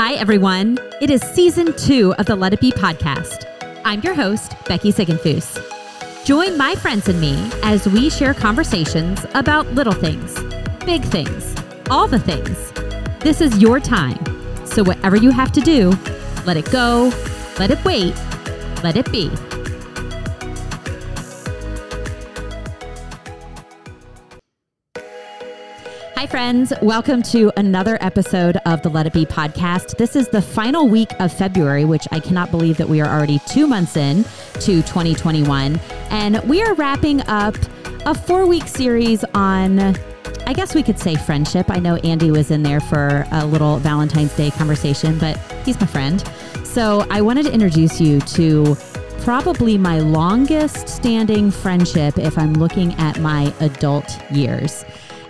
Hi, everyone. It is season two of the Let It Be podcast. I'm your host, Becky Ziegenfuss. Join my friends and me as we share conversations about little things, big things, all the things. This is your time. So, whatever you have to do, let it go, let it wait, let it be. Friends. Welcome to another episode of the Let It Be podcast. This is the final week of February, which I cannot believe that we are already two months in to 2021. And we are wrapping up a four week series on, I guess we could say friendship. I know Andy was in there for a little Valentine's Day conversation, but he's my friend. So I wanted to introduce you to probably my longest standing friendship if I'm looking at my adult years.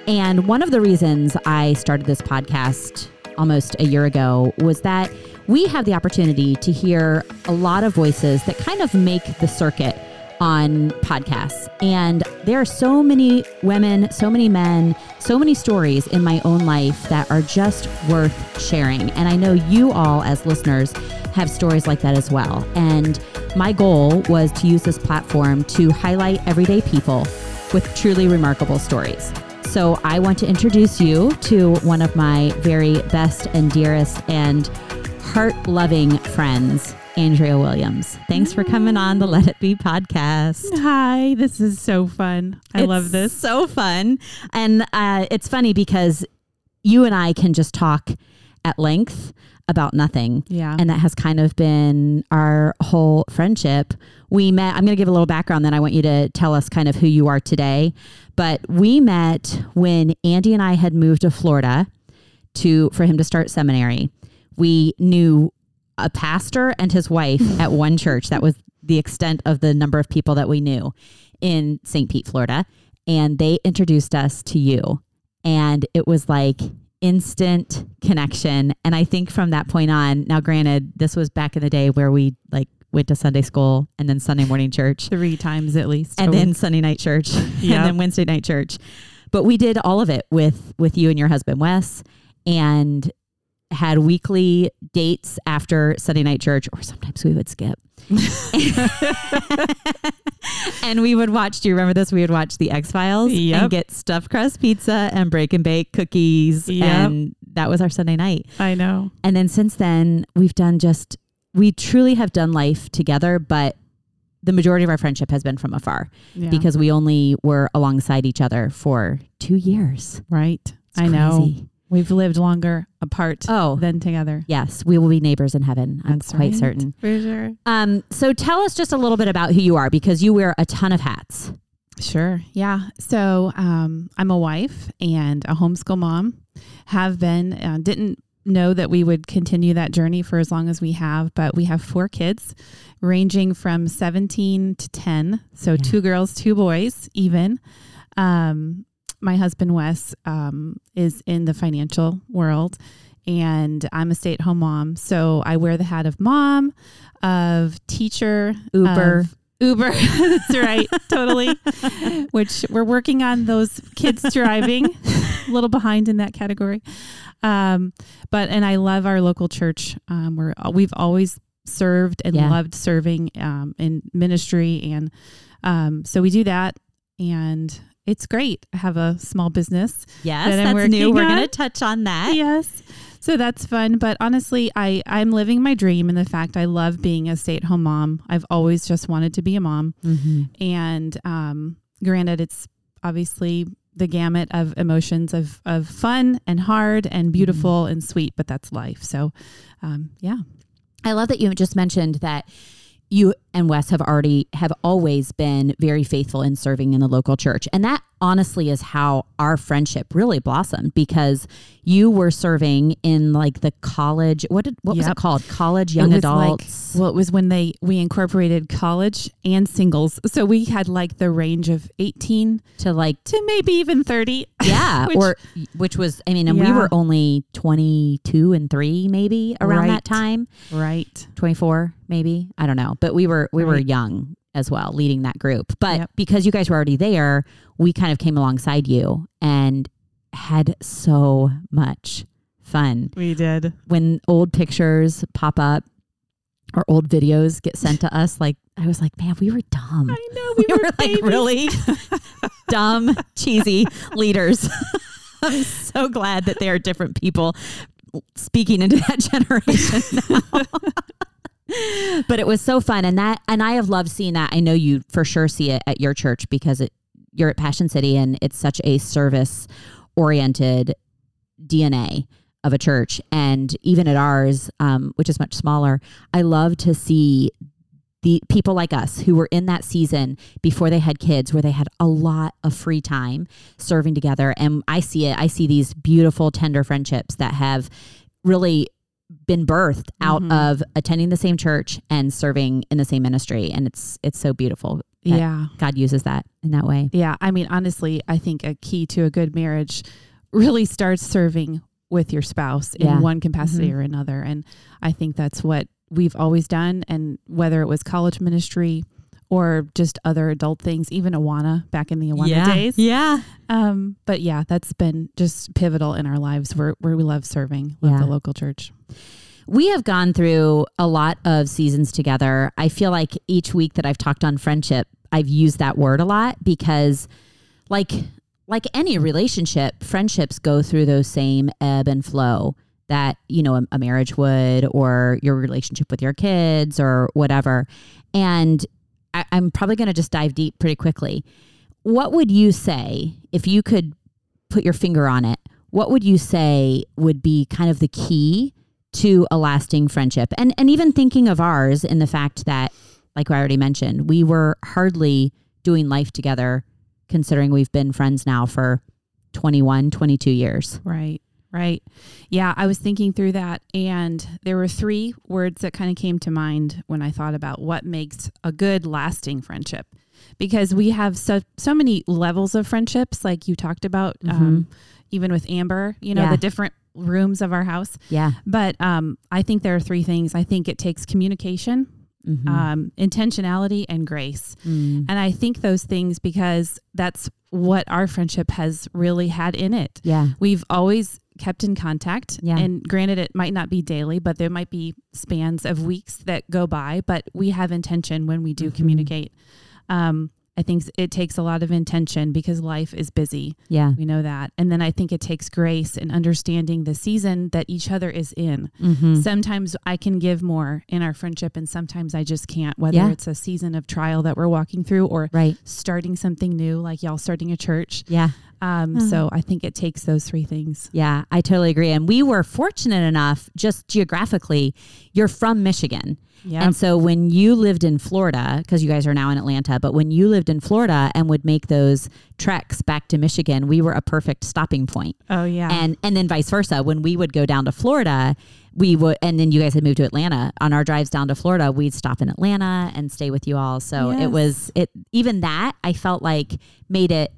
And one of the reasons I started this podcast almost a year ago was that we have the opportunity to hear a lot of voices that kind of make the circuit on podcasts. And there are so many women, so many men, so many stories in my own life that are just worth sharing. And I know you all, as listeners, have stories like that as well. And my goal was to use this platform to highlight everyday people with truly remarkable stories. So I want to introduce you to one of my very best and dearest and heart loving friends, Andrea Williams. Thanks for coming on the Let It Be podcast. Hi, this is so fun. I It's love this. So fun. And uh, it's funny because you and I can just talk at length about nothing. Yeah. And that has kind of been our whole friendship. We met, I'm going to give a little background, then I want you to tell us kind of who you are today. But we met when Andy and I had moved to Florida to for him to start seminary. We knew a pastor and his wife at one church. That was the extent of the number of people that we knew in St. Pete, Florida. And they introduced us to you. And it was like instant connection. And I think from that point on, now granted, this was back in the day where we like went to Sunday school and then Sunday morning church Three times at least. and then week. Sunday night church Yep. and then Wednesday night church. But we did all of it with with you and your husband Wes and had weekly dates after Sunday night church or sometimes we would skip. and we would watch, do you remember this? We would watch the X-Files Yep. and get stuffed crust pizza and break and bake cookies Yep. and that was our Sunday night. I know. And then since then, we've done just, we truly have done life together, but the majority of our friendship has been from afar Yeah. because we only were alongside each other for two years. right. It's I know. We've lived longer apart Oh, than together. yes, we will be neighbors in heaven. I'm That's quite right. certain. For sure. Um, so tell us just a little bit about who you are because you wear a ton of hats. Sure. Yeah. So um, I'm a wife and a homeschool mom. Have been. Uh, didn't know that we would continue that journey for as long as we have, but we have four kids, ranging from 17 to 10. So Yeah. two girls, two boys, even. Um, my husband Wes um, is in the financial world, and I'm a stay-at-home mom. So I wear the hat of mom, of teacher, Uber. of Uber. That's right. totally. Which we're working on those kids driving. a little behind in that category. Um, but and I love our local church. Um, we're we've always served and Yeah. loved serving um, in ministry, and um, so we do that, and it's great. I have a small business. Yes, that that's new. working We're going to touch on that. Yes. So that's fun. But honestly, I, I'm living my dream in the fact I love being a stay at home mom. I've always just wanted to be a mom. Mhm. And um, granted, it's obviously the gamut of emotions of, of fun and hard and beautiful and sweet, but that's life. So, um, yeah. I love that you just mentioned that you and Wes have already have always been very faithful in serving in the local church. And that honestly is how our friendship really blossomed because you were serving in like the college what did what was it called? College young was like- adults. well, it was when they we incorporated college and singles, so we had like the range of eighteen to like to maybe even thirty. yeah, Which- or which was I mean, and we were only 22 and 3 maybe around Right. that time. Right. 24 maybe i don't know but we were we were young as well leading that group but Yep. because you guys were already there we kind of came alongside you and had so much fun We did. when old pictures pop up or old videos get sent to us. Like I was like, man, we were dumb. I know We, were, like really dumb, cheesy leaders. I'm so glad that they are different people speaking into that generation now. but it was so fun and that and I have loved seeing that. I know you for sure see it at your church because it you're at Passion City and it's such a service oriented DNA of a church. And even at ours, um, which is much smaller, I love to see the people like us who were in that season before they had kids where they had a lot of free time serving together and i see it i see these beautiful tender friendships that have really been birthed out Mhm. of attending the same church and serving in the same ministry and it's it's so beautiful Yeah. god uses that in that way Yeah. I mean, honestly, I think a key to a good marriage really starts serving with your spouse Yeah. in one capacity Mhm. or another. And I think that's what we've always done. And whether it was college ministry or just other adult things, even Awana back in the Awana days. yeah Um, but yeah, that's been just pivotal in our lives where, where we love serving, love Yeah. the local church. We have gone through a lot of seasons together. I feel like each week that I've talked on friendship, I've used that word a lot because like like any relationship, friendships go through those same ebb and flow that, you know, a, a marriage would or your relationship with your kids or whatever. And I, I'm probably going to just dive deep pretty quickly. What would you say if you could put your finger on it? What would you say would be kind of the key to a lasting friendship. And and even thinking of ours in the fact that like I already mentioned, we were hardly doing life together considering we've been friends now for 21, 22 years. Right. Right. Yeah, I was thinking through that and there were three words that kind of came to mind when I thought about what makes a good lasting friendship. Because we have so so many levels of friendships like you talked about um, even with Amber, you know, Yeah. the different rooms of our house. Yeah. But um, I think there are three things. I think it takes communication, Mhm. um, intentionality, and grace. Mm. And I think those things because that's what our friendship has really had in it. Yeah. We've always kept in contact. Yeah. And granted, it might not be daily, but there might be spans of weeks that go by, but we have intention when we do Mhm. communicate. Um, I think it takes a lot of intention because life is busy. Yeah. We know that. And then I think it takes grace and understanding the season that each other is in. Mhm. Sometimes I can give more in our friendship, and sometimes I just can't, whether Yeah. it's a season of trial that we're walking through or Right. starting something new, like y'all starting a church. Yeah. Um, Mhm. So I think it takes those three things. Yeah, I totally agree. And we were fortunate enough, just geographically, you're from Michigan. Yeah. And so when you lived in Florida, because you guys are now in Atlanta, but when you lived in Florida and would make those treks back to Michigan, we were a perfect stopping point. oh, yeah. And and then vice versa. When we would go down to Florida, we would and then you guys had moved to Atlanta. On our drives down to Florida, we'd stop in Atlanta and stay with you all. So Yes. it was it even that I felt like made it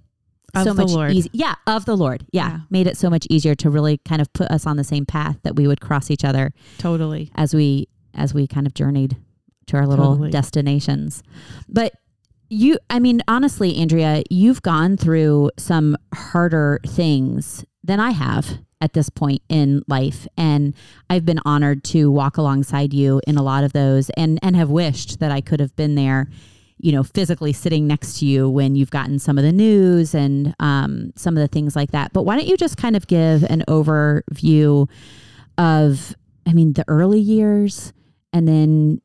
Of so the much Lord. easier. Yeah, of the Lord. Yeah, Yeah. Made it so much easier to really kind of put us on the same path that we would cross each other totally. as we as we kind of journeyed to our little Totally. destinations. But you I mean honestly Andrea, you've gone through some harder things than I have at this point in life and I've been honored to walk alongside you in a lot of those and and have wished that I could have been there you know physically sitting next to you when you've gotten some of the news and um, some of the things like that but why don't you just kind of give an overview of i mean the early years and then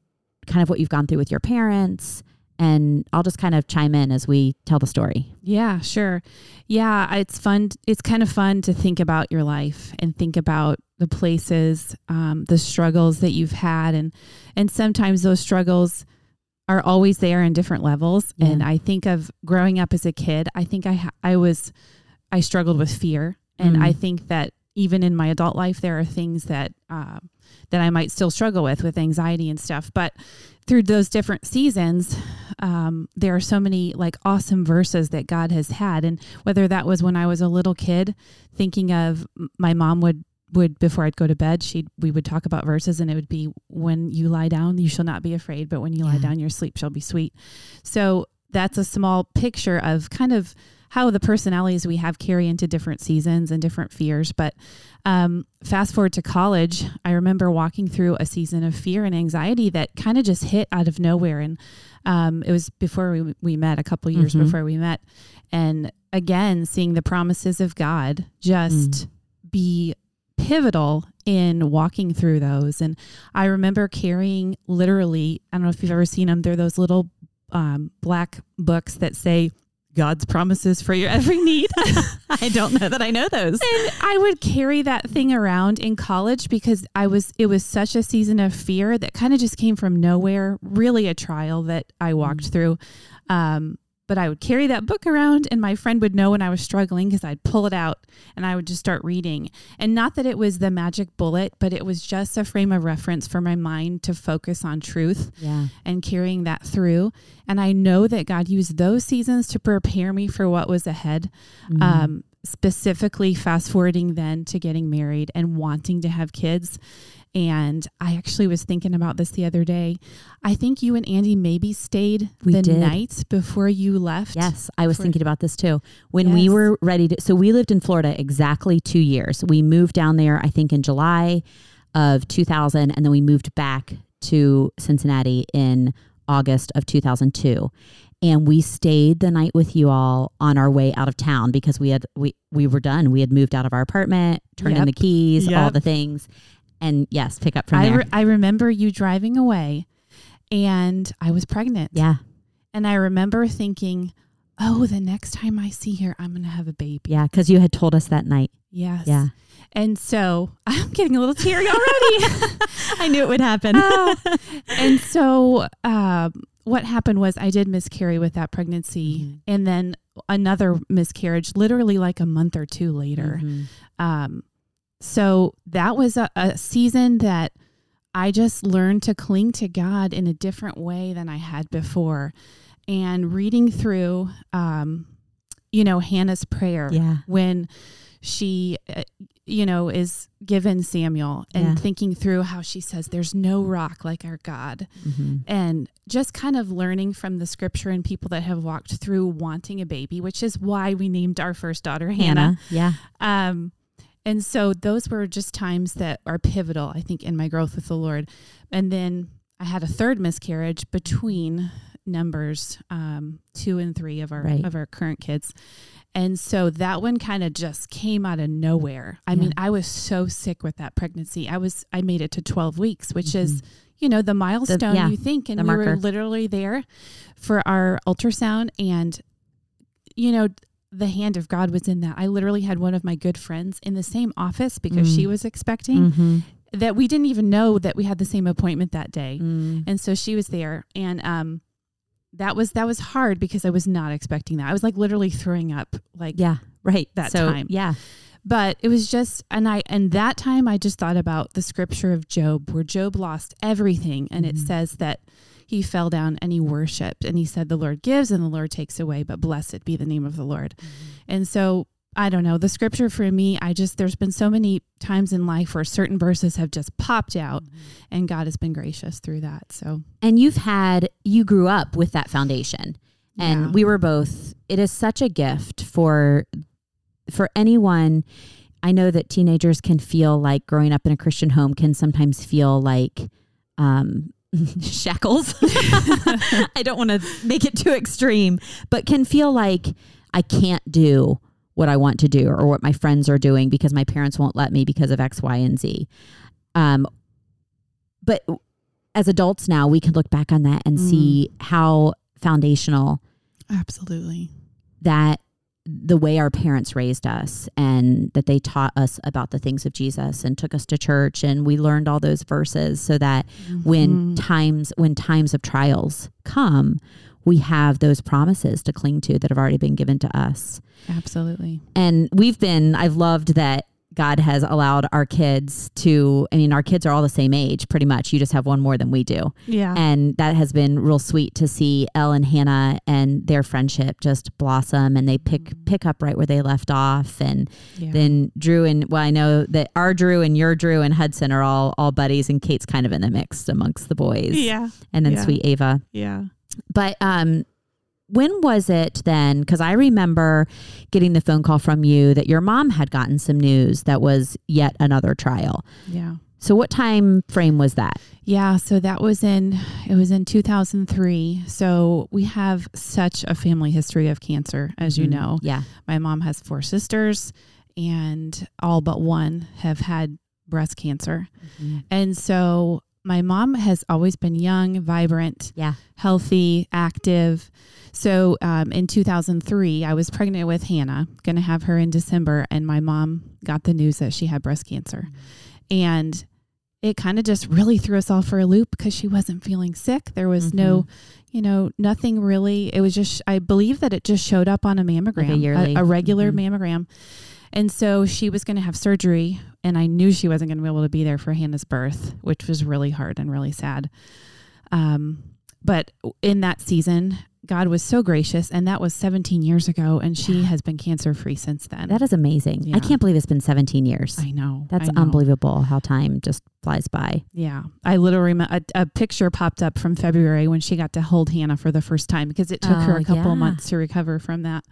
kind of what you've gone through with your parents and i'll just kind of chime in as we tell the story Yeah, sure. Yeah, it's fun. It's kind of fun to think about your life and think about the places, um, the struggles that you've had, and and sometimes those struggles are always there in different levels. Yeah. And I think of growing up as a kid. I think I ha- I was I struggled with fear, and Mm. I think that even in my adult life, there are things that um, that I might still struggle with with anxiety and stuff. But through those different seasons, um, there are so many like awesome verses that God has had, and whether that was when I was a little kid, thinking of my mom would would before I'd go to bed, she we would talk about verses, and it would be when you lie down, you shall not be afraid, but when you lie down, your sleep shall be sweet. So that's a small picture of kind of how the personalities we have carry into different seasons and different fears. But um, fast forward to college, I remember walking through a season of fear and anxiety that kind of just hit out of nowhere. And um, it was before we, we met, a couple years Mhm. before we met. And again, seeing the promises of God just Mm. be pivotal in walking through those. And I remember carrying literally, I don't know if you've ever seen them, they're those little um, black books that say, God's promises for your every need. I don't know that I know those. And I would carry that thing around in college because I was it was such a season of fear that kind of just came from nowhere, really a trial that I walked through. Um, but I would carry that book around and my friend would know when I was struggling because I'd pull it out and I would just start reading. And not that it was the magic bullet, but it was just a frame of reference for my mind to focus on truth Yeah. and carrying that through. And I know that God used those seasons to prepare me for what was ahead. Mm-hmm. Um, specifically, fast forwarding then to getting married and wanting to have kids. And I actually was thinking about this the other day. I think you and Andy maybe stayed We the did. night before you left. Yes, I was For- thinking about this too. When we were ready to, so we lived in Florida exactly two years. We moved down there, I think, in July of 2000, and then we moved back to Cincinnati in August of 2002. And we stayed the night with you all on our way out of town because we had we we were done. We had moved out of our apartment, turned in the keys, all the things, and yes, pick up from I, there. re- I remember you driving away and I was pregnant. yeah, And I remember thinking, oh, the next time I see her, I'm going to have a baby. yeah, because you had told us that night. Yes. Yeah, And so I'm getting a little teary already. I knew it would happen. Oh. and so um, what happened was I did miscarry with that pregnancy Mhm. and then another miscarriage literally like a month or two later. Mhm. Um, so that was a, a season that I just learned to cling to God in a different way than I had before. And reading through, um, you know, Hannah's prayer Yeah. when she, uh, you know, is given Samuel and Yeah. thinking through how she says, There's no rock like our God. Mhm. And just kind of learning from the scripture and people that have walked through wanting a baby, which is why we named our first daughter Hannah. Hannah. Yeah. Um, and so those were just times that are pivotal, I think, in my growth with the Lord. And then I had a third miscarriage between numbers um, two and three of our Right. of our current kids. And so that one kind of just came out of nowhere. I Yeah. mean, I was so sick with that pregnancy. I was I made it to 12 weeks, which Mhm. is, you know, the milestone yeah, you think. And the we were literally there for our ultrasound and you know, the hand of God was in that. I literally had one of my good friends in the same office because Mm. she was expecting Mhm. that we didn't even know that we had the same appointment that day. Mm. And so she was there and um that was that was hard because I was not expecting that. I was like literally throwing up like Yeah. Right. that so, time. Yeah. but it was just and I and that time I just thought about the scripture of Job where Job lost everything and it Mhm. says that he fell down and he worshiped and he said the Lord gives and the Lord takes away but blessed be the name of the Lord. And so I don't know, the scripture for me, I just there's been so many times in life where certain verses have just popped out and God has been gracious through that. So And you've had, you grew up with that foundation. And Yeah. we were both, it is such a gift for, for anyone. I know that teenagers can feel like growing up in a Christian home can sometimes feel like, um, shackles. I don't want to make it too extreme, but can feel like I can't do what I want to do or what my friends are doing because my parents won't let me because of X, Y, and Z. Um, but as adults now, we can look back on that and Mm. see how foundational absolutely. that the way our parents raised us and that they taught us about the things of Jesus and took us to church and we learned all those verses so that when Mhm. times when times of trials come we have those promises to cling to that have already been given to us absolutely. and we've been i've loved that god has allowed our kids to i mean our kids are all the same age pretty much you just have one more than we do Yeah. and that has been real sweet to see Elle and Hannah and their friendship just blossom and they pick pick up right where they left off and yeah. then Drew and well I know that our Drew and your Drew and Hudson are all all buddies and Kate's kind of in the mix amongst the boys yeah. and then yeah. sweet Ava Yeah. but um when was it then? Because I remember getting the phone call from you that your mom had gotten some news that was yet another trial. Yeah. So what time frame was that? Yeah, so that was in it was in 2003. So we have such a family history of cancer as you Mhm. know. Yeah. My mom has four sisters and all but one have had breast cancer. And so my mom has always been young, vibrant, Yeah. healthy, active. So um, in 2003, I was pregnant with Hannah, going to have her in December, and my mom got the news that she had breast cancer. And it kind of just really threw us all for a loop because she wasn't feeling sick. There was no, you know, nothing really. It was just, I believe that it just showed up on a mammogram, yearly- a, regular Mhm. mammogram. And so she was going to have surgery, and I knew she wasn't going to be able to be there for Hannah's birth, which was really hard and really sad. Um, but in that season, God was so gracious, and that was 17 years ago, and she has been cancer free since then. That is amazing. Yeah. I can't believe it's been 17 years. I know. That's I know. unbelievable how time just flies by. Yeah, I literally a, a picture popped up from February when she got to hold Hannah for the first time because it took her Oh, a couple yeah. months to recover from that.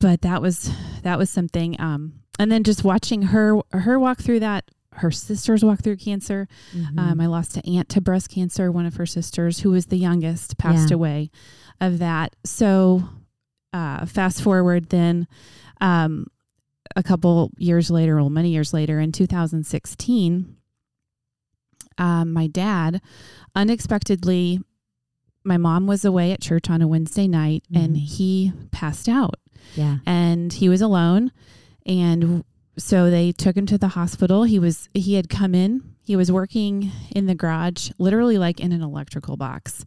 But that was that was something. Um, and then just watching her her walk through that. Her sisters walk through cancer. Mm-hmm. Um, I lost an aunt to breast cancer. One of her sisters, who was the youngest, passed Yeah. away of that. So, uh, fast forward then, um, a couple years later, well, many years later, in 2016, um, my dad unexpectedly, my mom was away at church on a Wednesday night, and Mhm. he passed out yeah. and he was alone and so they took him to the hospital. He was he had come in he was working in the garage literally like in an electrical box.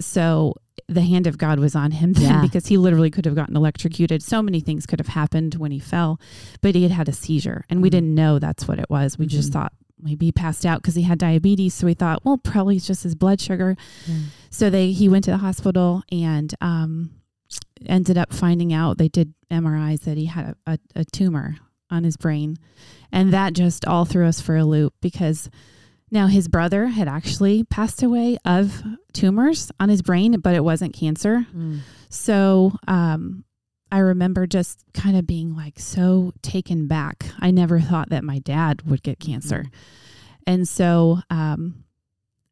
So the hand of god was on him then Yeah. because he literally could have gotten electrocuted. So many things could have happened when he fell but he had had a seizure and we Mhm. didn't know that's what it was. We just Mhm. thought maybe he passed out because he had diabetes. So we thought well probably it's just his blood sugar. So they he went to the hospital and um, ended up finding out they did MRIs that he had a, a, a tumor on his brain, and that just all threw us for a loop because now his brother had actually passed away of tumors on his brain, but it wasn't cancer. Mm. So um, I remember just kind of being like so taken back. I never thought that my dad would get cancer. And so um,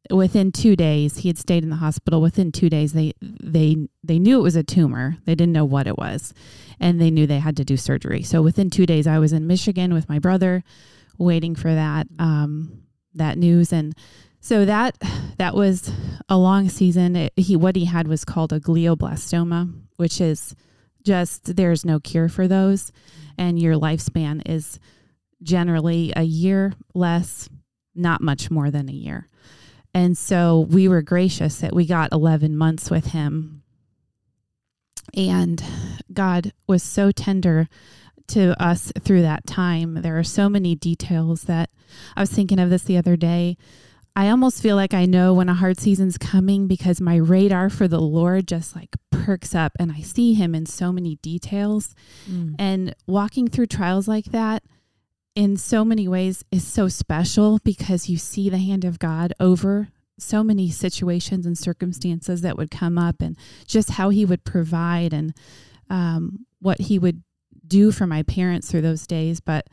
within two days, he had stayed in the hospital. Within two days, they they they knew it was a tumor. They didn't know what it was, and they knew they had to do surgery. So within two days, I was in Michigan with my brother, waiting for that um, that news. And so that that was a long season. It, he what he had was called a glioblastoma, which is just there's no cure for those, and your lifespan is generally a year less, not much more than a year. And so we were gracious that we got 11 months with him. And God was so tender to us through that time. There are so many details that I was thinking of this the other day. I almost feel like I know when a hard season's coming because my radar for the Lord just like perks up and I see him in so many details. Mm. And walking through trials like that in so many ways is so special because you see the hand of God over so many situations and circumstances that would come up and just how he would provide and um, what he would do for my parents through those days. But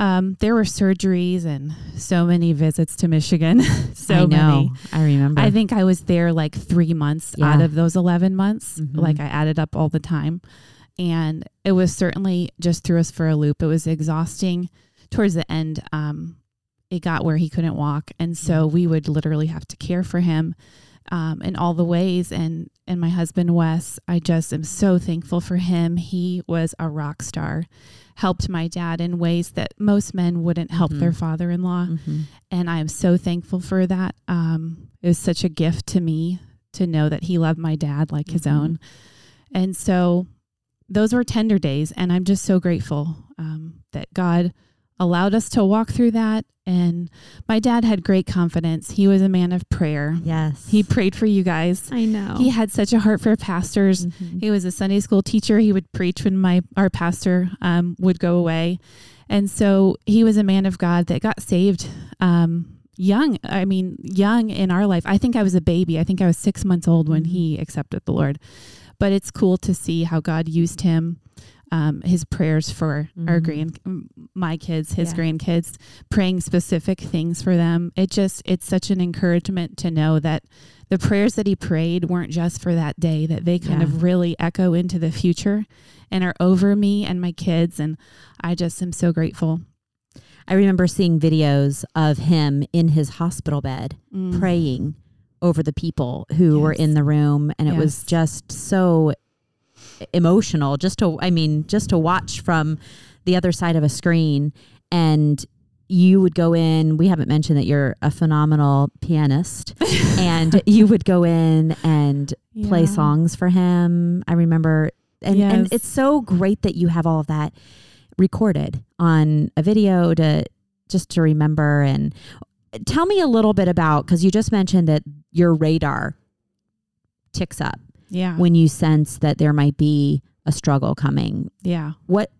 um, there were surgeries and so many visits to Michigan. so I know. many. I remember. I think I was there like three months Yeah. out of those 11 months. Mhm. Like I added up all the time. And it was certainly just threw us for a loop. It was exhausting. Towards the end, um, it got where he couldn't walk. And so we would literally have to care for him um, in all the ways. And, and my husband, Wes, I just am so thankful for him. He was a rock star, helped my dad in ways that most men wouldn't help Mhm. their father in law Mhm. and I am so thankful for that. Um, it was such a gift to me to know that he loved my dad like his Mhm. own, and so those were tender days, and I'm just so grateful um, that God allowed us to walk through that. And my dad had great confidence. He was a man of prayer. Yes. He prayed for you guys. I know. He had such a heart for pastors. Mhm. He was a Sunday school teacher. He would preach when my our pastor um, would go away, and so he was a man of God that got saved um, young. I mean, young in our life. I think I was a baby. I think I was six months old when Mhm. he accepted the Lord. but it's cool to see how God used him. Um, his prayers for our Mhm. grand, my kids, his Yeah. grandkids, praying specific things for them. It just, it's such an encouragement to know that the prayers that he prayed weren't just for that day, that they kind Yeah. of really echo into the future and are over me and my kids. And I just am so grateful. I remember seeing videos of him in his hospital bed Mm. praying over the people who were in the room and it was just so emotional just to I mean just to watch from the other side of a screen. And you would go in we haven't mentioned that you're a phenomenal pianist and you would go in and play songs for him I remember. And and it's so great that you have all of that recorded on a video to just to remember. And tell me a little bit about because you just mentioned that your radar ticks up Yeah. when you sense that there might be a struggle coming yeah. what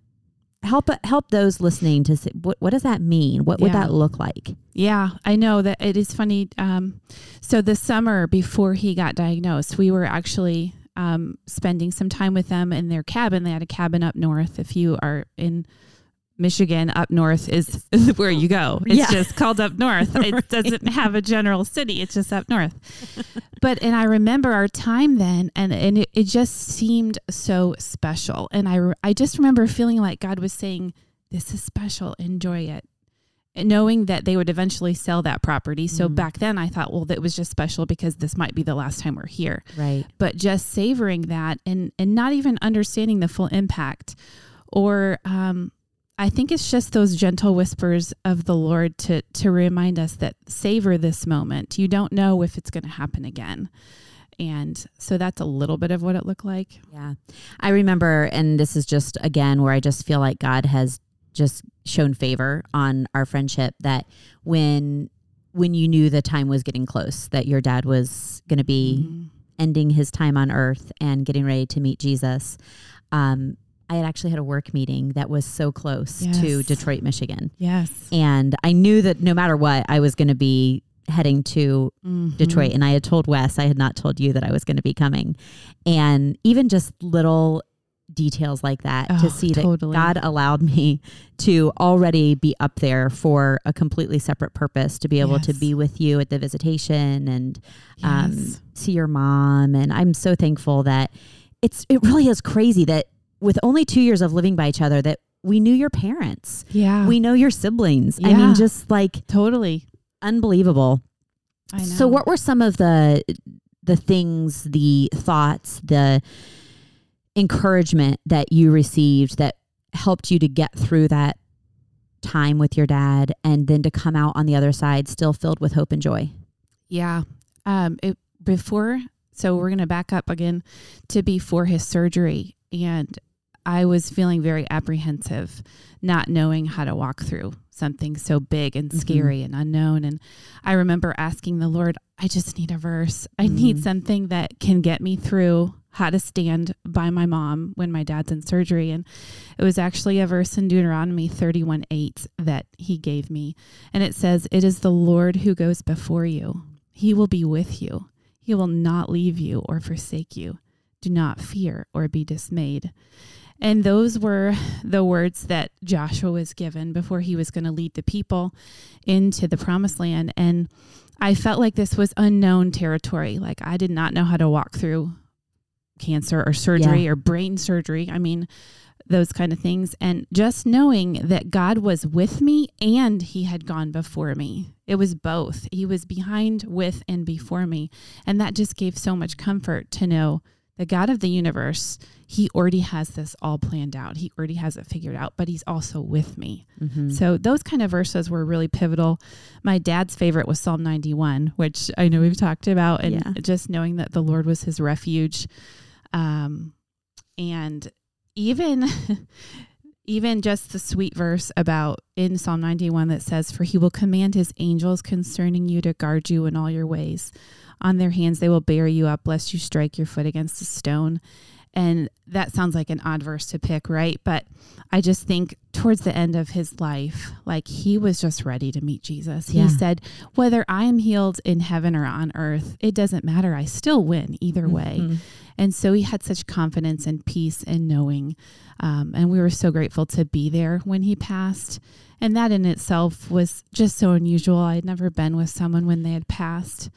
help help those listening to say, what what does that mean what would that look like Yeah, I know that it is funny. Um, so the summer before he got diagnosed, we were actually um, spending some time with them in their cabin. They had a cabin up north. If you are in Michigan, up north is where you go. It's Yeah. just called up north. It doesn't have a general city. It's just up north. but and I remember our time then, and and it, it just seemed so special. And I I just remember feeling like God was saying, "This is special. Enjoy it." And knowing that they would eventually sell that property. So Mm. back then I thought, well, that was just special because this might be the last time we're here. right But just savoring that and and not even understanding the full impact, or um, I think it's just those gentle whispers of the Lord to to remind us that savor this moment. You don't know if it's going to happen again. And so that's a little bit of what it looked like. yeah i remember and this is just again where i just feel like god has just shown favor on our friendship that when when you knew the time was getting close that your dad was going to be Mhm. ending his time on earth and getting ready to meet Jesus, um, I had actually had a work meeting that was so close to Detroit, Michigan. Yes. And I knew that no matter what, I was going to be heading to Mhm. Detroit. And I had told Wes, I had not told you that I was going to be coming. And even just little details like that to Oh, see totally. that God allowed me to already be up there for a completely separate purpose to be able to be with you at the visitation and um, Yes. see your mom. And I'm so thankful that it's it really is crazy that with only two years of living by each other that we knew your parents. yeah. We know your siblings. I mean, just like totally. unbelievable. I know. So what were some of the the things, the thoughts, the encouragement that you received that helped you to get through that time with your dad and then to come out on the other side still filled with hope and joy? Yeah. Um, it, before, so we're going to back up again to before his surgery. And I was feeling very apprehensive, not knowing how to walk through something so big and Mhm. scary and unknown. And I remember asking the Lord, I just need a verse. I need Mm. something that can get me through how to stand by my mom when my dad's in surgery. And it was actually a verse in Deuteronomy 31 8 that he gave me. And it says, It is the Lord who goes before you. He will be with you. He will not leave you or forsake you. Do not fear or be dismayed. And those were the words that Joshua was given before he was going to lead the people into the promised land. And I felt like this was unknown territory. Like I did not know how to walk through cancer or surgery or brain surgery. I mean, those kind of things. And just knowing that God was with me and He had gone before me. It was both. He was behind, with, and before me. And that just gave so much comfort to know the God of the universe, He already has this all planned out. He already has it figured out, but He's also with me. Mm-hmm. So those kind of verses were really pivotal. My dad's favorite was Psalm 91, which I know we've talked about, and Yeah. just knowing that the Lord was his refuge. Um, and even even just the sweet verse about in Psalm 91 that says, For he will command his angels concerning you to guard you in all your ways. On their hands they will bear you up, lest you strike your foot against a stone. And that sounds like an odd verse to pick, right? But I just think towards the end of his life, like he was just ready to meet Jesus. He said, Whether I am healed in heaven or on earth, it doesn't matter. I still win either way. Mhm. And so he had such confidence and peace and knowing. Um, and we were so grateful to be there when he passed. And that in itself was just so unusual. I'd never been with someone when they had passed.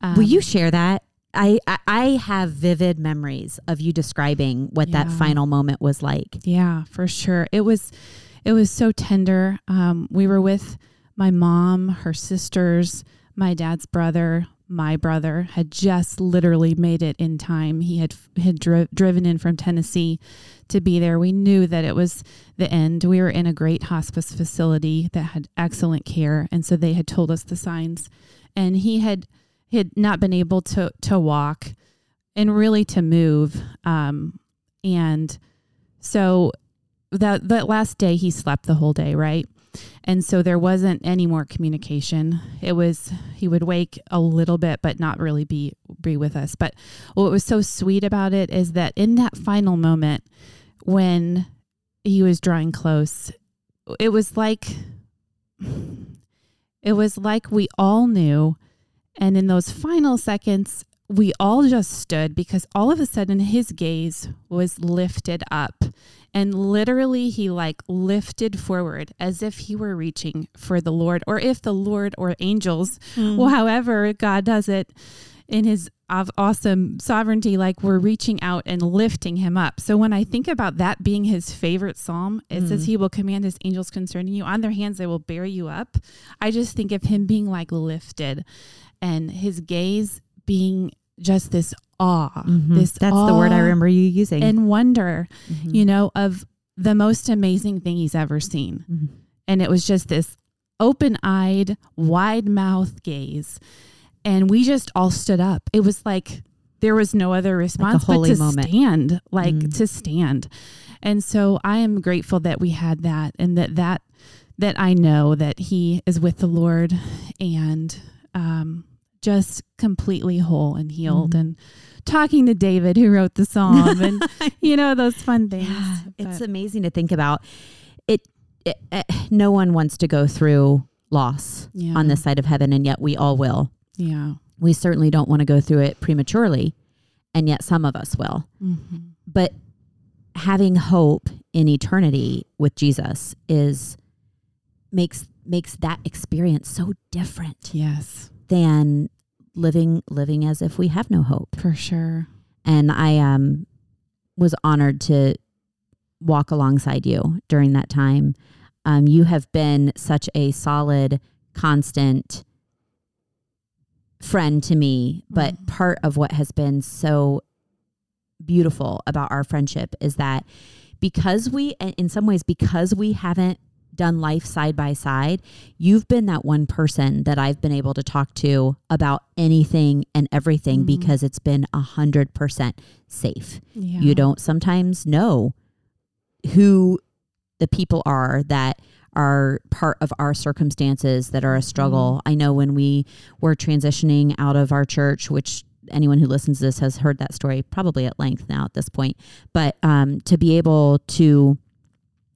Um, Will you share that? I, I I have vivid memories of you describing what that final moment was like. Yeah, for sure. It was it was so tender. Um, we were with my mom, her sisters, my dad's brother, my brother had just literally made it in time. He had had dri- driven in from Tennessee to be there. We knew that it was the end. We were in a great hospice facility that had excellent care, and so they had told us the signs. And he had he had not been able to to walk and really to move. Um, and so that that last day he slept the whole day, right? And so there wasn't any more communication. It was he would wake a little bit but not really be be with us. But what was so sweet about it is that in that final moment when he was drawing close, it was like it was like we all knew and in those final seconds we all just stood because all of a sudden his gaze was lifted up. And literally he like lifted forward as if he were reaching for the lord or if the lord or angels well however god does it in his awesome sovereignty like we're reaching out and lifting him up. So when i think about that being his favorite psalm it says Mm. he will command his angels concerning you. On their hands they will bear you up. I just think of him being like lifted and his gaze being just this awe Mhm. this That's the word I remember you using. and wonder Mhm. you know of the most amazing thing he's ever seen Mhm. and it was just this open-eyed wide mouth gaze and we just all stood up it was like there was no other response but to moment. stand like Mm. to stand and so i am grateful that we had that and that that that i know that he is with the lord and um just completely whole and healed Mhm. and talking to david who wrote the psalm and you know those fun things Yeah, it's amazing to think about. It, it, eh, no one wants to go through loss yeah on this side of heaven, and yet we all will. yeah We certainly don't want to go through it prematurely, and yet some of us will. Mhm. But having hope in eternity with Jesus is makes makes that experience so different yes than living living as if we have no hope. for sure and I um was honored to walk alongside you during that time. Um, you have been such a solid, constant friend to me, but Mhm. part of what has been so beautiful about our friendship is that because we in some ways because we haven't done life side by side you've been that one person that i've been able to talk to about anything and everything Mhm. because it's been a hundred percent safe yeah you don't sometimes know who the people are that are part of our circumstances that are a struggle. I know when we were transitioning out of our church, which anyone who listens to this has heard that story probably at length now at this point, but um, to be able to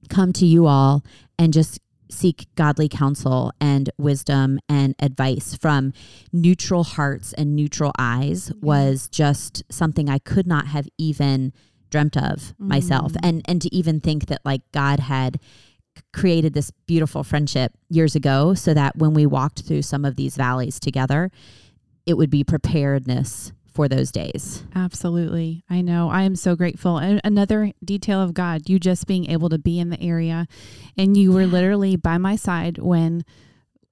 come to you all and just seek godly counsel and wisdom and advice from neutral hearts and neutral eyes was just something I could not have even dreamt of myself Mm. and and to even think that like God had created this beautiful friendship years ago so that when we walked through some of these valleys together it would be preparedness for those days Absolutely. I know. I am so grateful. And another detail of God, you just being able to be in the area and you were Yeah. literally by my side when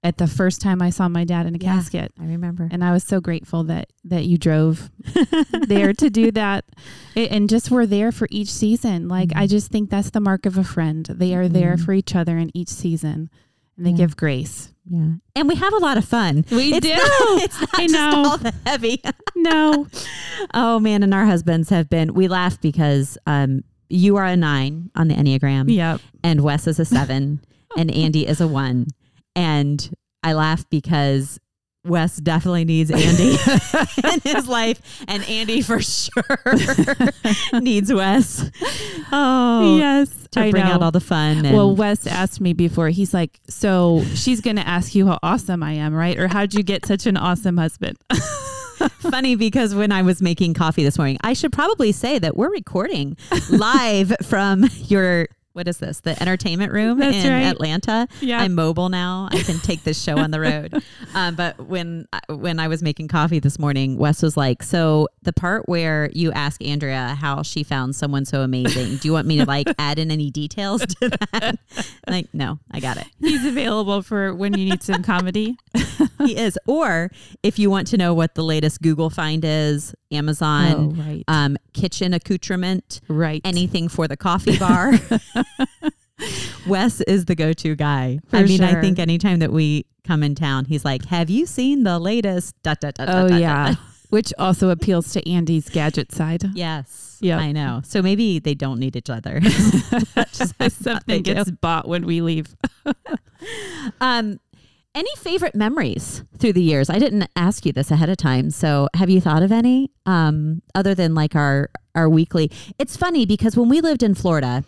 at the first time I saw my dad in a Yeah. casket. I remember And I was so grateful that that you drove there to do that A- and just were there for each season. Like I Mhm. just think that's the mark of a friend. They are there Mhm. for each other in each season and they Yeah. give grace. yeah and we have a lot of fun We it's do. not, it's not I just know. all the heavy No. oh man and our husbands have been we laugh because um you are a nine on the enneagram Yep. and Wes is a seven and Andy is a one. And I laugh because Wes definitely needs Andy in his life, and Andy for sure needs Wes. Oh, yes, to I bring know. out all the fun. Well, Wes asked me before. He's like, "So she's going to ask you how awesome I am, right? Or how'd you get such an awesome husband?" funny because when I was making coffee this morning, I should probably say that we're recording live from your what is this? The entertainment room That's in right. Atlanta. Yeah. I'm mobile now. I can take this show on the road. Um, but when when I was making coffee this morning, Wes was like, "So the part where you ask Andrea how she found someone so amazing, do you want me to like add in any details to that?" like, no, I got it. He's available for when you need some comedy. He is. Or if you want to know what the latest Google find is, Amazon, oh, right, um, kitchen accoutrement, right. anything for the coffee bar. Wes is the go-to guy. For I mean, I think anytime that we come in town, he's like, "Have you seen the latest?" Oh yeah, da." which also appeals to Andy's gadget side. Yes. Yep. I know. So maybe they don't need each other. Something do. gets bought when we leave. Um, any favorite memories through the years? I didn't ask you this ahead of time, so have you thought of any? Um, other than like our our weekly. It's funny because when we lived in Florida,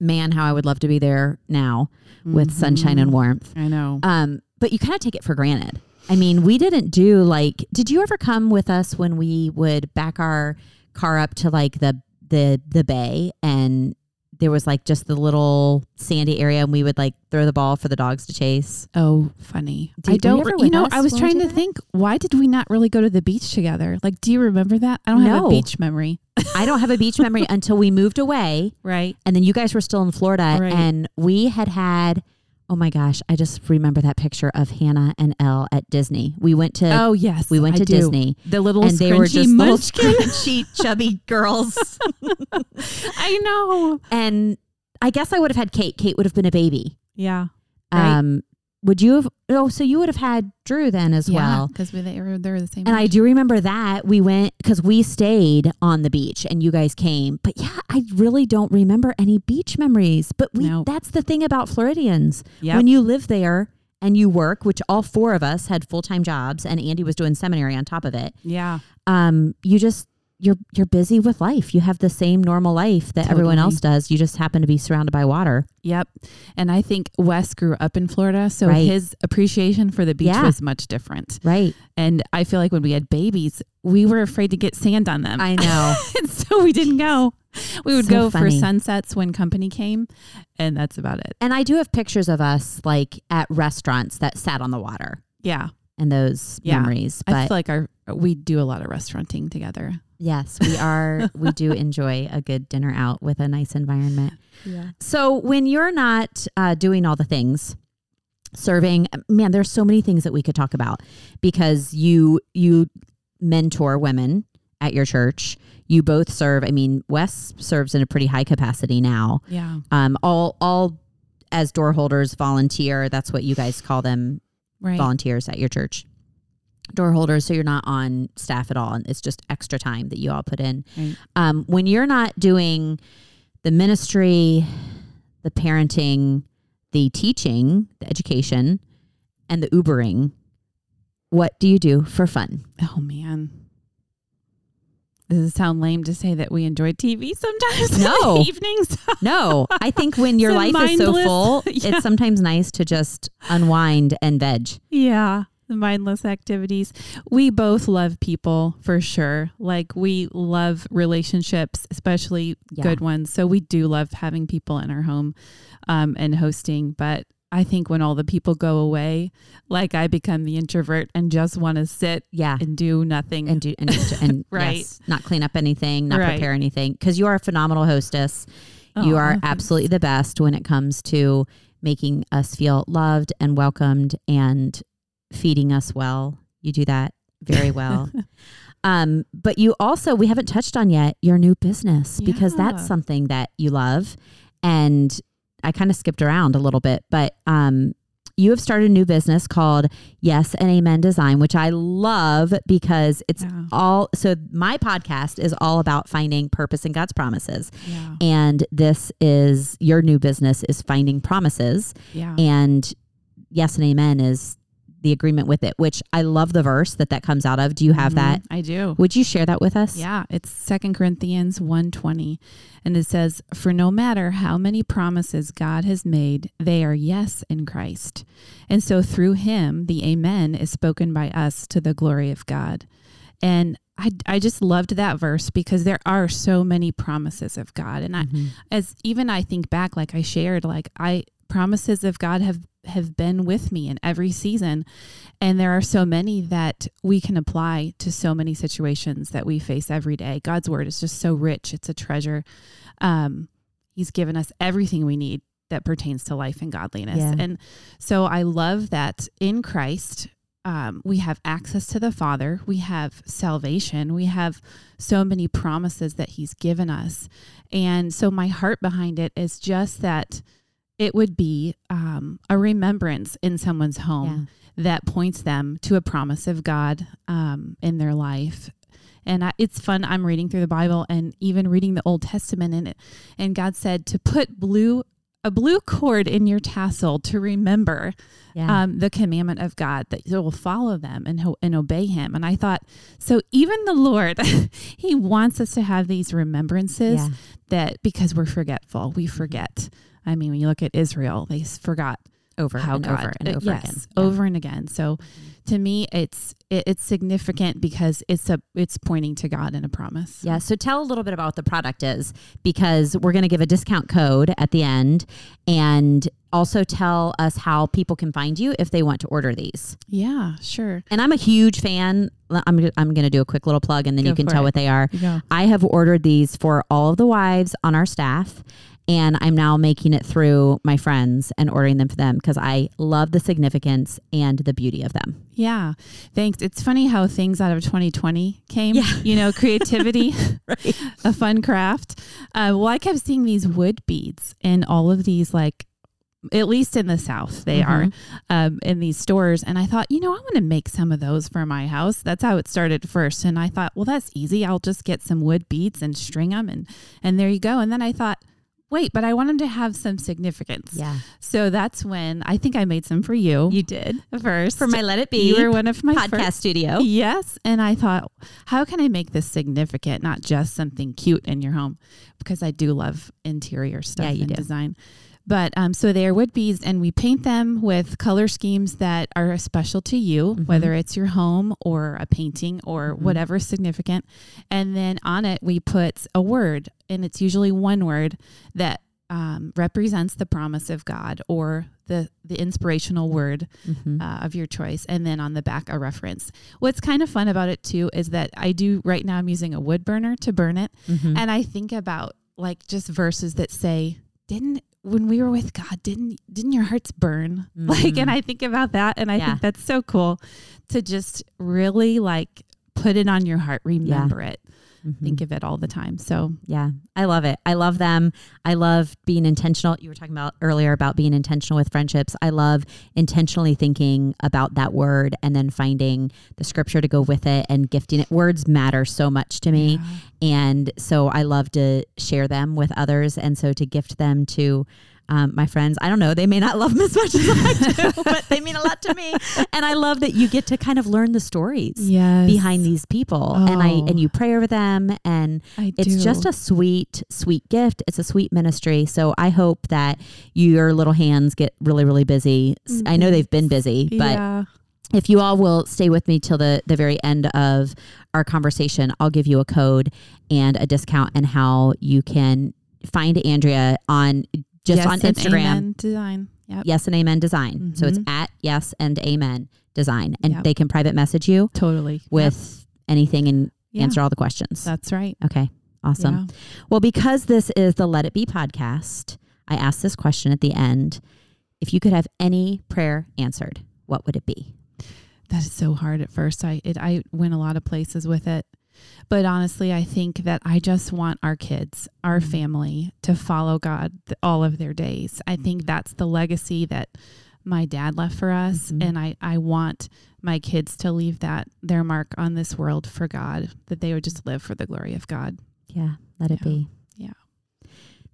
man, how I would love to be there now with sunshine and warmth. I know. Um, but you kind of take it for granted. I mean, we didn't do like. Did you ever come with us when we would back our car up to like the the the bay and there was like just the little sandy area and we would like throw the ball for the dogs to chase. Oh, funny. Did- I don't. You know, us I was when trying to that? think. Why did we not really go to the beach together? Like, do you remember that? I don't have a beach memory. I don't have a beach memory until we moved away Right. and then you guys were still in Florida Right. and we had had oh my gosh, I just remember that picture of Hannah and Elle at Disney. We went to oh yes, we went I to do. Disney The little and they were just little munchkin. scrunchy chubby girls. I know. and I guess I would have had Kate. Kate would have been a baby. Yeah. Right. Um, would you have? Oh, so you would have had Drew then as well. because they were they were the same. And I do remember that we went because we stayed on the beach and you guys came. But yeah, I really don't remember any beach memories. But we Nope. that's the thing about Floridians. Yep. When you live there and you work, which all four of us had full time jobs and Andy was doing seminary on top of it, yeah. um, you just you're you're busy with life. You have the same normal life that everyone else does. You just happen to be surrounded by water. Yep. And I think Wes grew up in Florida, so Right. his appreciation for the beach Yeah. was much different. Right. And I feel like when we had babies, we were afraid to get sand on them. I know. and so we didn't go. We would So go funny. for sunsets when company came, and that's about it. And I do have pictures of us like at restaurants that sat on the water Yeah. And those Yeah. memories. I feel like our we do a lot of restauranting together. yes, we are, we do enjoy a good dinner out with a nice environment. Yeah. So when you're not uh, doing all the things, serving, man, there's so many things that we could talk about because you, you mentor women at your church. You both serve. I mean, Wes serves in a pretty high capacity now. Yeah. Um, all, all as door holders volunteer. That's what you guys call them Right. volunteers at your church door holders so you're not on staff at all and it's just extra time that you all put in Right. um, when you're not doing the ministry the parenting the teaching the education and the ubering what do you do for fun Oh man. Does it sound lame to say that we enjoy TV sometimes? in the No. evenings. no i think when your So life is so full Yeah. it's sometimes nice to just unwind and veg Yeah, the mindless activities. We both love people for sure. Like we love relationships, especially Yeah. good ones. So we do love having people in our home um, and hosting. But I think when all the people go away, like I become the introvert and just want to sit yeah and do nothing. and do and, and Right. yes, not clean up anything, not Right. prepare anything because you are a phenomenal hostess. you Aw, are absolutely the best when it comes to making us feel loved and welcomed and feeding us well. You do that very well. um, but you also we haven't touched on yet your new business because that's something that you love and I kind of skipped around a little bit, but um you have started a new business called Yes and Amen Design, which I love because it's Yeah. all so my podcast is all about finding purpose in God's promises. Yeah. And this is your new business is finding promises. Yeah. And yes and amen is the agreement with it, which I love the verse that that comes out of. Do you have Mhm, that? I do. Would you share that with us? Yeah, it's Second Corinthians 1:20 and it says, "For no matter how many promises God has made, they are yes in Christ. And so through him the amen is spoken by us to the glory of God." And I I just loved that verse because there are so many promises of God and I Mhm. as even I think back like I shared like I promises of God have have been with me in every season and there are so many that we can apply to so many situations that we face every day. God's word is just so rich. It's a treasure. Um, he's given us everything we need that pertains to life and godliness. Yeah. And so I love that in Christ, um, we have access to the Father, we have salvation, we have so many promises that He's given us. And so my heart behind it is just that it would be um, a remembrance in someone's home that points them to a promise of God um, in their life. And I, it's fun. I'm reading through the Bible and even reading the Old Testament, and it, and God said to put blue a blue cord in your tassel to remember Yeah. um, the commandment of God that you will follow them and ho- and obey Him. And I thought, so even the Lord, He wants us to have these remembrances yeah. that because we're forgetful, we forget. I mean, when you look at Israel, they forgot Over how and God, over and uh, over yes, again. Yeah. over and again. So to me, it's it, it's significant because it's a it's pointing to God and a promise. Yeah. So tell a little bit about what the product is because we're going to give a discount code at the end and also tell us how people can find you if they want to order these. yeah, sure. And I'm a huge fan. I'm, gonna- I'm going to do a quick little plug and then Go you can tell it. what they are. Go. I have ordered these for all of the wives on our staff. And I'm now making it through my friends and ordering them for them because I love the significance and the beauty of them. Yeah, thanks. It's funny how things out of 2020 came. Yeah. You know, creativity, Right. a fun craft. Uh, well, I kept seeing these wood beads in all of these, like, at least in the South, they are um, in these stores. And I thought, you know, I want to make some of those for my house. That's how it started first. And I thought, well, that's easy. I'll just get some wood beads and string them, and and there you go. And then I thought. Wait, but I want them to have some significance. Yeah. So that's when I think I made some for you, You did. first. For my Let It Be you were one of my podcast first- studio. Yes. And I thought, how can I make this significant, not just something cute in your home? Because I do love interior stuff Yeah, you and do. design. But um, so they are wood beads, and we paint them with color schemes that are special to you, Mhm. whether it's your home or a painting or Mhm. whatever significant. And then on it, we put a word, and it's usually one word that um, represents the promise of God or the the inspirational word Mhm. uh, of your choice, and then on the back a reference. What's kind of fun about it too is that I do right now. I'm using a wood burner to burn it, Mhm. and I think about like just verses that say, "Didn't when we were with God, didn't didn't your hearts burn?" Like, and mm. I think about that, and I Yeah. think that's so cool to just really like put it on your heart, remember it, Mhm. think of it all the time. So Yeah, I love it. I love them. I love being intentional. You were talking about earlier about being intentional with friendships. I love intentionally thinking about that word and then finding the scripture to go with it and gifting it. Words matter so much to me. And so I love to share them with others. And so to gift them to um, my friends, I don't know, they may not love them as much as I do, but they mean a lot to me. And I love that you get to kind of learn the stories yes, behind these people and I Oh. and you pray over them and I it's do. just a sweet, sweet gift. It's a sweet ministry. So I hope that your little hands get really, really busy. I know they've been busy, but yeah. if you all will stay with me till the, the very end of our conversation, I'll give you a code and a discount and how you can find Andrea on just Yes on and Instagram. amen design. Yep. Yes and Amen Design. So it's Mhm. at Yes and Amen Design. And Yep. they can private message you Totally. With anything and Yeah. answer all the questions. That's right. Okay. Awesome. Yeah. Well, because this is the Let It Be podcast, I asked this question at the end. If you could have any prayer answered, what would it be? That is so hard at first. I it I went a lot of places with it. But honestly, I think that I just want our kids, our Mhm. family to follow God all of their days. I think that's the legacy that my dad left for us Mhm. and I I want my kids to leave that their mark on this world for God, that they would just live for the glory of God. Yeah, let it Yeah. be. Yeah.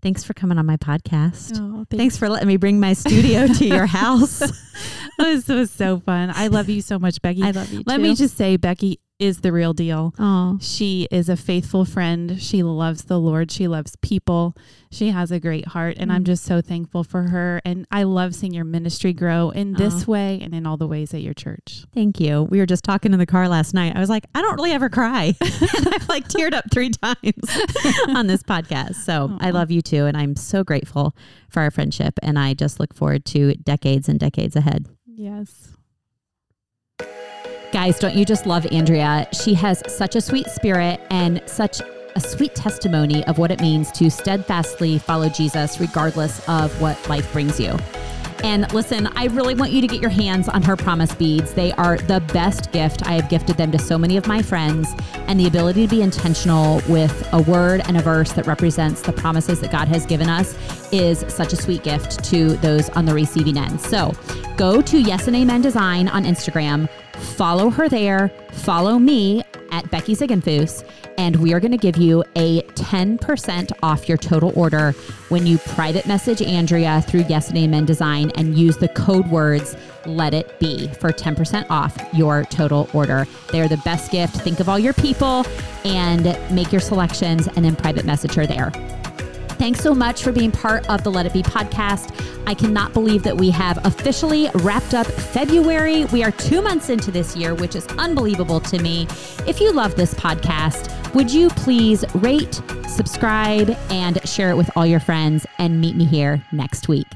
Thanks for coming on my podcast. Oh, Thanks for letting me bring my studio to your house. this was so fun. I love you so much, Becky. I love you. Let too. me just say, Becky is the real deal. Oh, She is a faithful friend. She loves the Lord. She loves people. She has a great heart. And I'm Mm. just so thankful for her. And I love seeing your ministry grow in this way and in all the ways at your church. thank you. We were just talking in the car last night. I was like, I don't really ever cry. and I've like teared up three times on this podcast. So I love you too. And I'm so grateful for our friendship. And I just look forward to decades and decades ahead. Yes. Guys, don't you just love Andrea? She has such a sweet spirit and such a sweet testimony of what it means to steadfastly follow Jesus regardless of what life brings you. And listen, I really want you to get your hands on her promise beads. They are the best gift. I have gifted them to so many of my friends, and the ability to be intentional with a word and a verse that represents the promises that God has given us is such a sweet gift to those on the receiving end. So go to Yes and Amen Design on Instagram, follow her there, follow me at Becky Ziegenfuss, and we are going to give you a 10% off your total order when you private message Andrea through Yes and Amen Design and use the code words let it be for 10% off your total order. They're the best gift. Think of all your people and make your selections and then private message her there. Thanks so much for being part of the Let It Be podcast. I cannot believe that we have officially wrapped up February. We are two months into this year, which is unbelievable to me. If you love this podcast, would you please rate, subscribe, and share it with all your friends and meet me here next week?